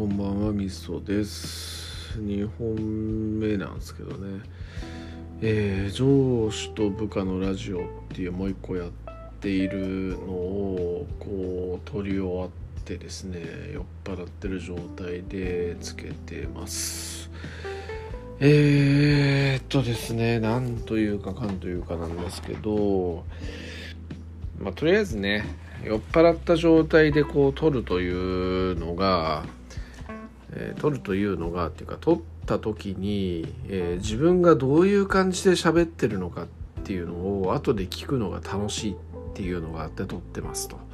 こんばんはみそです。2本目なんですけどね。えー、上司と部下のラジオっていうもう一個やっているのをこう撮り終わってですね酔っ払ってる状態でつけてます。えー、っとですねなんというかかんというかなんですけどまあとりあえずね酔っ払った状態でこう撮るというのが、えー、撮るというのがっていうか撮った時に、えー、自分がどういう感じで喋ってるのかっていうのを後で聞くのが楽しいっていうのがあって撮ってますと。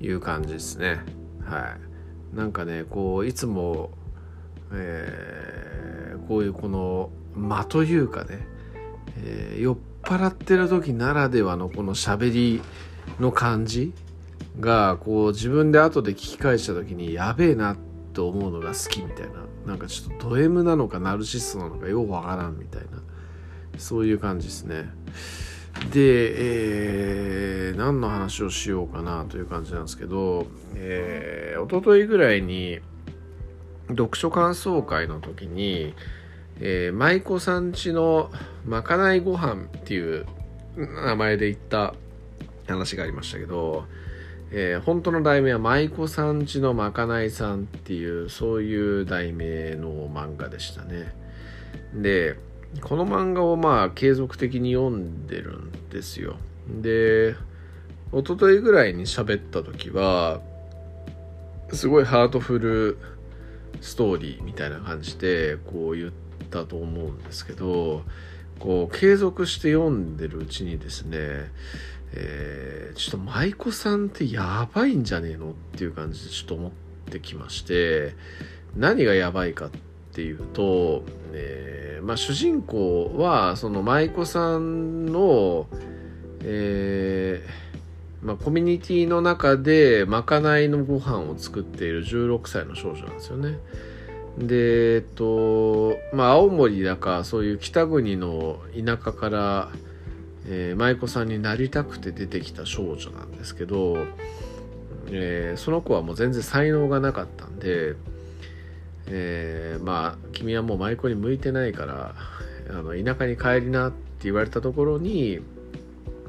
いう感じですね。はい。なんかねこういつも、えー、こういうこの間というかね、えー、酔っ払ってる時ならではのこの喋りの感じがこう自分で後で聞き返した時にやべえなってと思うのが好きみたいな。なんかちょっとド M なのかナルシストなのかよくわからんみたいな。そういう感じですね。で、えー、何の話をしようかなという感じなんですけど、えー、一昨日ぐらいに読書感想会の時に、えー、舞妓さんちのまかないご飯っていう名前で言った話がありましたけど、えー、本当の題名は舞妓さんちのまかないさんっていうそういう題名の漫画でしたね。でこの漫画をまあ継続的に読んでるんですよ。で一昨日ぐらいに喋った時はすごいハートフルストーリーみたいな感じでこう言ったと思うんですけどこう継続して読んでるうちにですねえー、ちょっと舞妓さんってやばいんじゃねえのっていう感じでちょっと思ってきまして何がやばいかっていうと、えー、まあ、主人公はその舞妓さんの、えー、まあ、コミュニティの中でまかないのご飯を作っている16歳の少女なんですよね。でえっとまあ青森だかそういう北国の田舎からえー、舞妓さんになりたくて出てきた少女なんですけど、えー、その子はもう全然才能がなかったんで、えー、まあ君はもう舞妓に向いてないからあの田舎に帰りなって言われたところに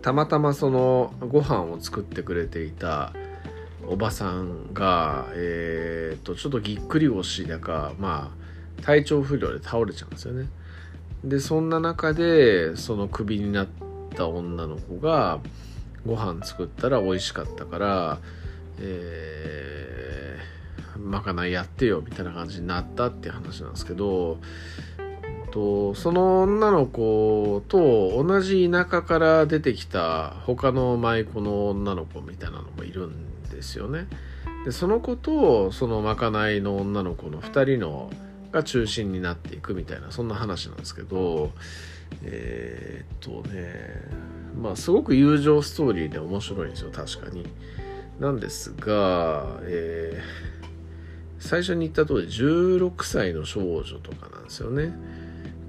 たまたまそのご飯を作ってくれていたおばさんが、えー、とちょっとぎっくり腰だかまあ体調不良で倒れちゃうんですよね。でそんな中でそのクビになってた女の子がご飯作ったら美味しかったから、えー、まかないやってよみたいな感じになったっていう話なんですけどとその女の子と同じ田舎から出てきた他の舞妓の女の子みたいなのもいるんですよね。でその子とそのまかないの女の子の2人のが中心になっていくみたいなそんな話なんですけどえー、っとねまあすごく友情ストーリーで面白いんですよ確かに。なんですが、えー、最初に言った通り16歳の少女とかなんですよね。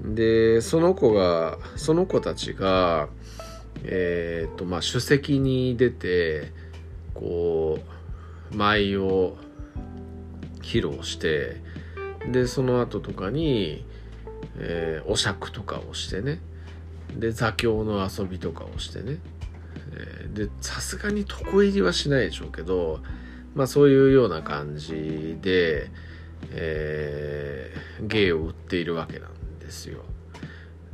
でその子がその子たちがえー、っとまあ首席に出てこう舞を披露してでその後とかにえー、お酌とかをしてね。で座興の遊びとかをしてね、えー、でさすがに床入りはしないでしょうけどまあそういうような感じで、えー、芸を売っているわけなんですよ。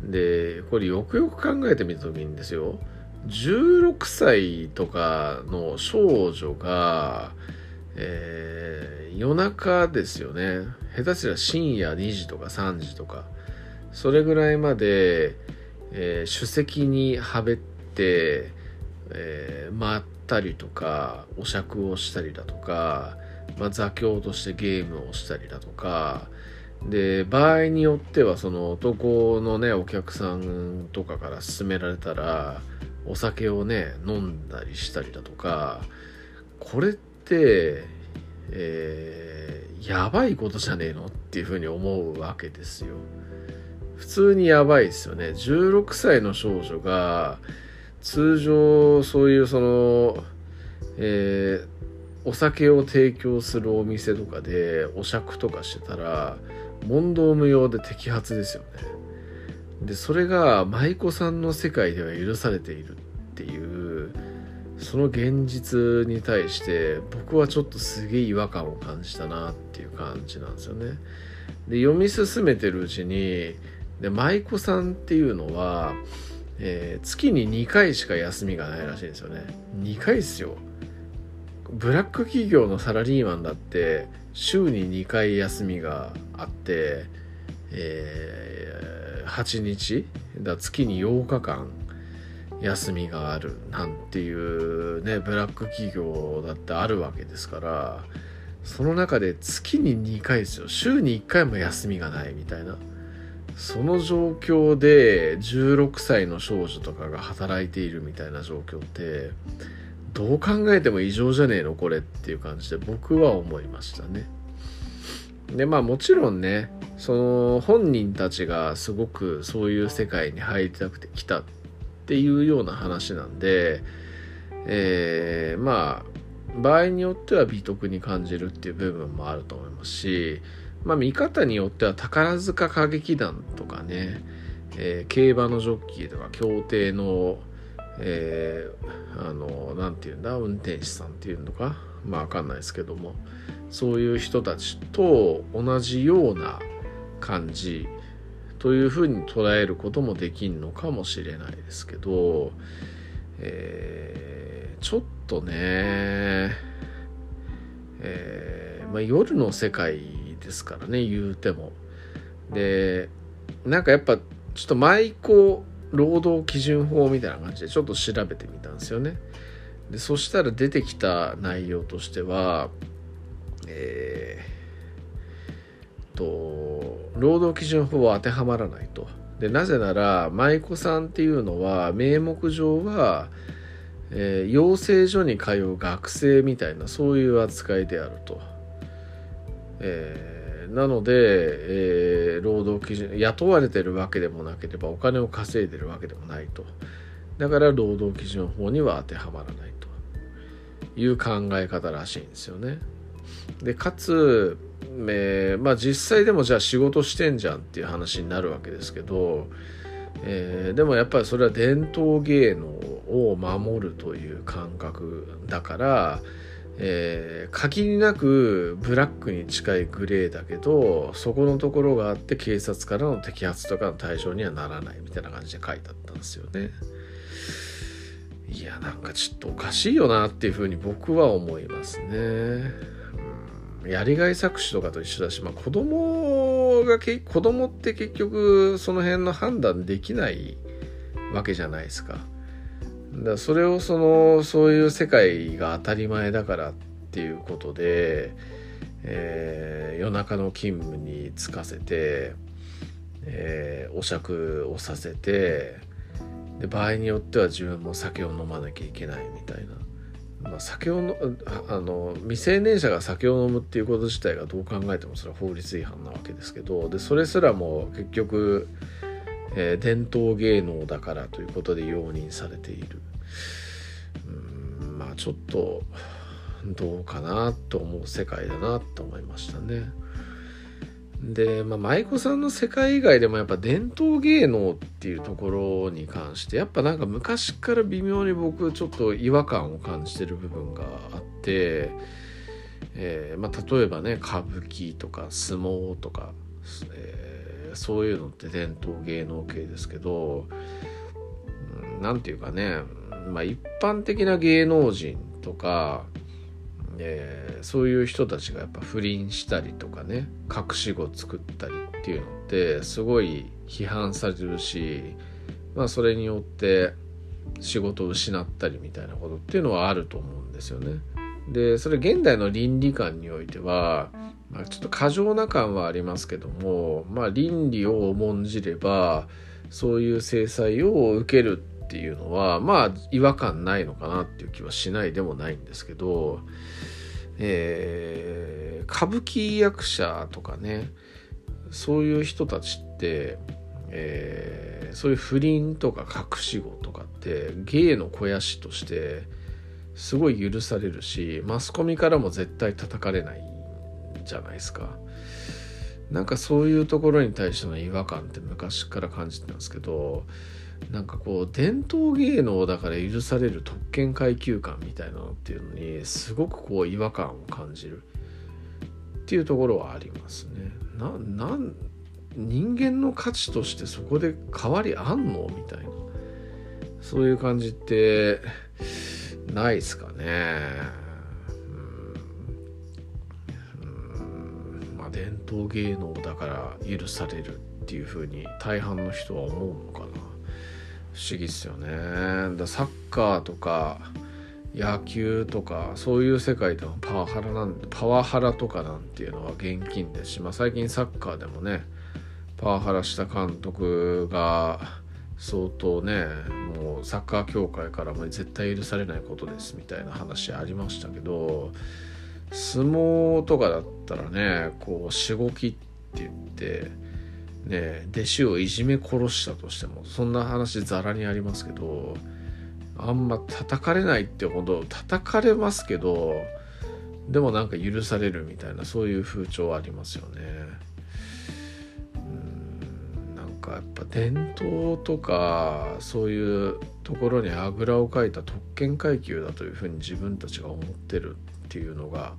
でこれよくよく考えてみた時にですよ。16歳とかの少女が、えー、夜中ですよね。下手すら深夜2時とか3時とか。それぐらいまで、えー、首席にはべって、えー、回ったりとかお酌をしたりだとか、まあ、座興としてゲームをしたりだとかで場合によってはその男のねお客さんとかから勧められたらお酒をね飲んだりしたりだとかこれって、えー、やばいことじゃねえのっていうふうに思うわけですよ。普通にやばいですよね。16歳の少女が通常そういうその、えー、お酒を提供するお店とかでお酌とかしてたら問答無用で摘発ですよね。でそれが舞妓さんの世界では許されているっていうその現実に対して僕はちょっとすげえ違和感を感じたなっていう感じなんですよね。で読み進めてるうちにで舞妓さんっていうのは、えー、月に2回しか休みがないらしいんですよね。2回っすよ。ブラック企業のサラリーマンだって週に2回休みがあって、えー、8日だ月に8日間休みがあるなんていうねブラック企業だってあるわけですからその中で月に2回ですよ。週に1回も休みがないみたいな。その状況で16歳の少女とかが働いているみたいな状況ってどう考えても異常じゃねえのこれっていう感じで僕は思いましたね。でまあもちろんねその本人たちがすごくそういう世界に入りたくて来たっていうような話なんで、えー、まあ場合によっては美徳に感じるっていう部分もあると思いますし、まあ、見方によっては宝塚歌劇団とかね、えー、競馬のジョッキーとか競艇のえー、あの何て言うんだ運転手さんっていうのかまあ分かんないですけどもそういう人たちと同じような感じというふうに捉えることもできんのかもしれないですけど、えー、ちょっとね、えーまあ、夜の世界ですからね言うても。でなんかやっぱちょっと舞妓労働基準法みたいな感じでちょっと調べてみたんですよね。でそしたら出てきた内容としては、えー、と労働基準法は当てはまらないと。でなぜなら舞妓さんっていうのは名目上は、えー、養成所に通う学生みたいなそういう扱いであると。えーなので、えー、労働基準雇われてるわけでもなければお金を稼いでるわけでもないと。だから労働基準法には当てはまらないと。いう考え方らしいんですよね。でかつ、えー、まあ実際でもじゃあ仕事してんじゃんっていう話になるわけですけど、えー、でもやっぱりそれは伝統芸能を守るという感覚だからえー、限りなくブラックに近いグレーだけどそこのところがあって警察からの摘発とかの対象にはならないみたいな感じで書いてあったんですよね。いやなんかちょっとおかしいよなっていうふうに僕は思いますね。やりがい搾取とかと一緒だし、まあ、子供が子供って結局その辺の判断できないわけじゃないですか。だそれをそのそういう世界が当たり前だからっていうことで、えー、夜中の勤務に就かせて、えー、お酌をさせてで場合によっては自分も酒を飲まなきゃいけないみたいな、まあ、酒をのあの未成年者が酒を飲むっていうこと自体がどう考えてもそれは法律違反なわけですけどでそれすらも結局えー、伝統芸能だからということで容認されている。うんまあちょっとどうかなと思う世界だなと思いましたね。で、まあ、舞妓さんの世界以外でもやっぱ伝統芸能っていうところに関してやっぱなんか昔から微妙に僕ちょっと違和感を感じてる部分があって、えーまあ、例えばね歌舞伎とか相撲とか、えーそういうのって伝統芸能系ですけど何て言うかね、まあ、一般的な芸能人とか、えー、そういう人たちがやっぱ不倫したりとかね隠し子作ったりっていうのってすごい批判されるし、まあ、それによって仕事を失ったりみたいなことっていうのはあると思うんですよね。でそれ現代の倫理観においてはまあ、ちょっと過剰な感はありますけども、まあ、倫理を重んじればそういう制裁を受けるっていうのはまあ違和感ないのかなっていう気はしないでもないんですけど、えー、歌舞伎役者とかねそういう人たちって、えー、そういう不倫とか隠し子とかって芸の肥やしとしてすごい許されるしマスコミからも絶対叩かれないじゃないですか。なんかそういうところに対しての違和感って昔から感じてたんですけどなんかこう伝統芸能だから許される特権階級感みたいなのっていうのにすごくこう違和感を感じるっていうところはありますね。ななん人間の価値としてそこで変わりあんのみたいなそういう感じってないですかね。うんまあ伝統芸能だから許されるっていうふうに大半の人は思うのかな不思議っすよね。だサッカーとか野球とかそういう世界でもパワハラなんパワハラとかなんていうのは現金ですし、まあ、最近サッカーでもねパワハラした監督が相当ねもうサッカー協会からも絶対許されないことですみたいな話ありましたけど相撲とかだったらねこうしごきって言ってね弟子をいじめ殺したとしてもそんな話ざらにありますけどあんま叩かれないってほど叩かれますけどでもなんか許されるみたいなそういう風潮ありますよね。うんなんかやっぱ伝統とかそういうところにあぐらをかいた特権階級だというふうに自分たちが思ってるっていうのが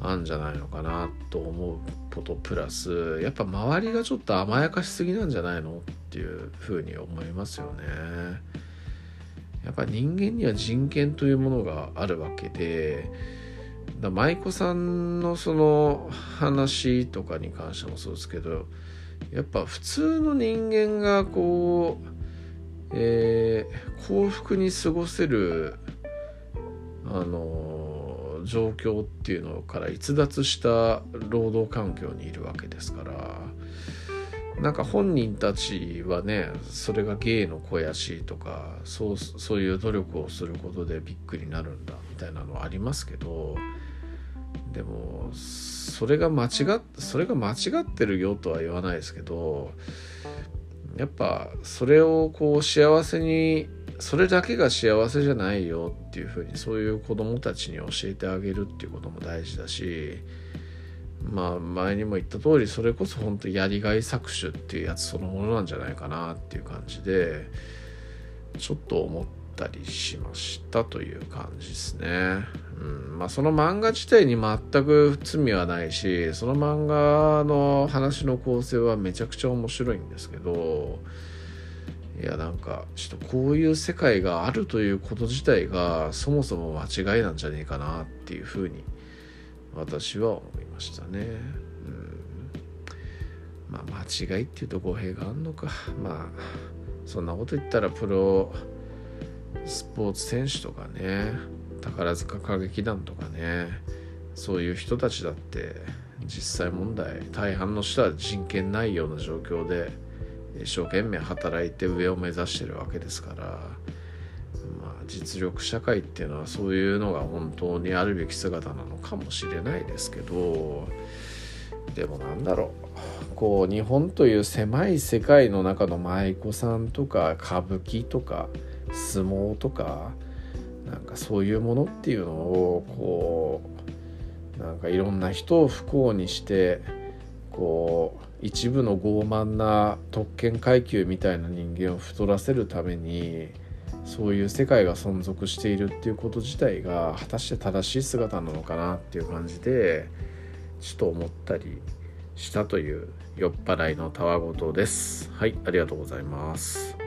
あんじゃないのかなと思うことプラスやっぱ周りがちょっと甘やかしすぎなんじゃないのっていうふうに思いますよね。やっぱ人間には人権というものがあるわけでだ舞妓さんのその話とかに関してもそうですけどやっぱ普通の人間がこう、えー、幸福に過ごせるあの状況っていうのから逸脱した労働環境にいるわけですからなんか本人たちはねそれが芸の肥やしとかそうそういう努力をすることでびっくりになるんだみたいなのはありますけどでもそれが間違っそれが間違ってるよとは言わないですけどやっぱそれをこう幸せにそれだけが幸せじゃないよっていうふうにそういう子供たちに教えてあげるっていうことも大事だしまあ前にも言った通りそれこそ本当やりがい搾取っていうやつそのものなんじゃないかなっていう感じでちょっと思ったりしましたという感じですね。うんまあ、その漫画自体に全く罪はないしその漫画の話の構成はめちゃくちゃ面白いんですけどいやなんかちょっとこういう世界があるということ自体がそもそも間違いなんじゃねえかなっていうふうに私は思いましたね。うんまあ間違いっていうと語弊があるのかまあそんなこと言ったらプロスポーツ選手とかね宝塚歌劇団とかねそういう人たちだって実際問題大半の人は人権ないような状況で一生懸命働いて上を目指してるわけですから、まあ、実力社会っていうのはそういうのが本当にあるべき姿なのかもしれないですけどでもなんだろうこう日本という狭い世界の中の舞妓さんとか歌舞伎とか相撲とかなんかそういうものっていうのをこうなんかいろんな人を不幸にしてこう一部の傲慢な特権階級みたいな人間を太らせるためにそういう世界が存続しているっていうこと自体が果たして正しい姿なのかなっていう感じでちょっと思ったりしたという酔っ払いのたわごとです。はい、ありがとうございます。